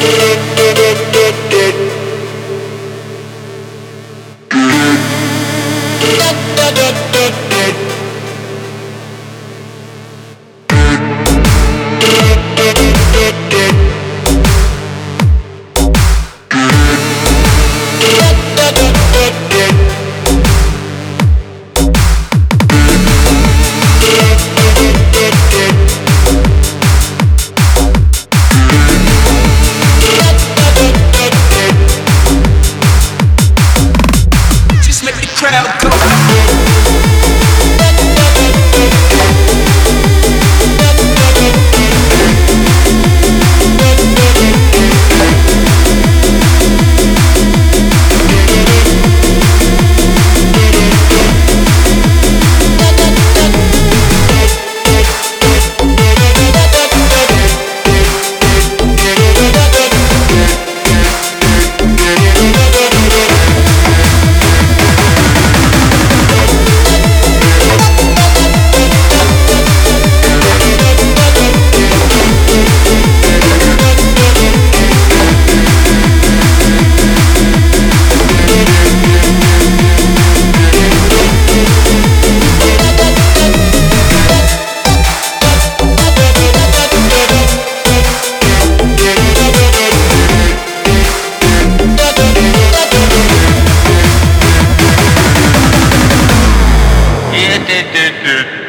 Thank you. dude.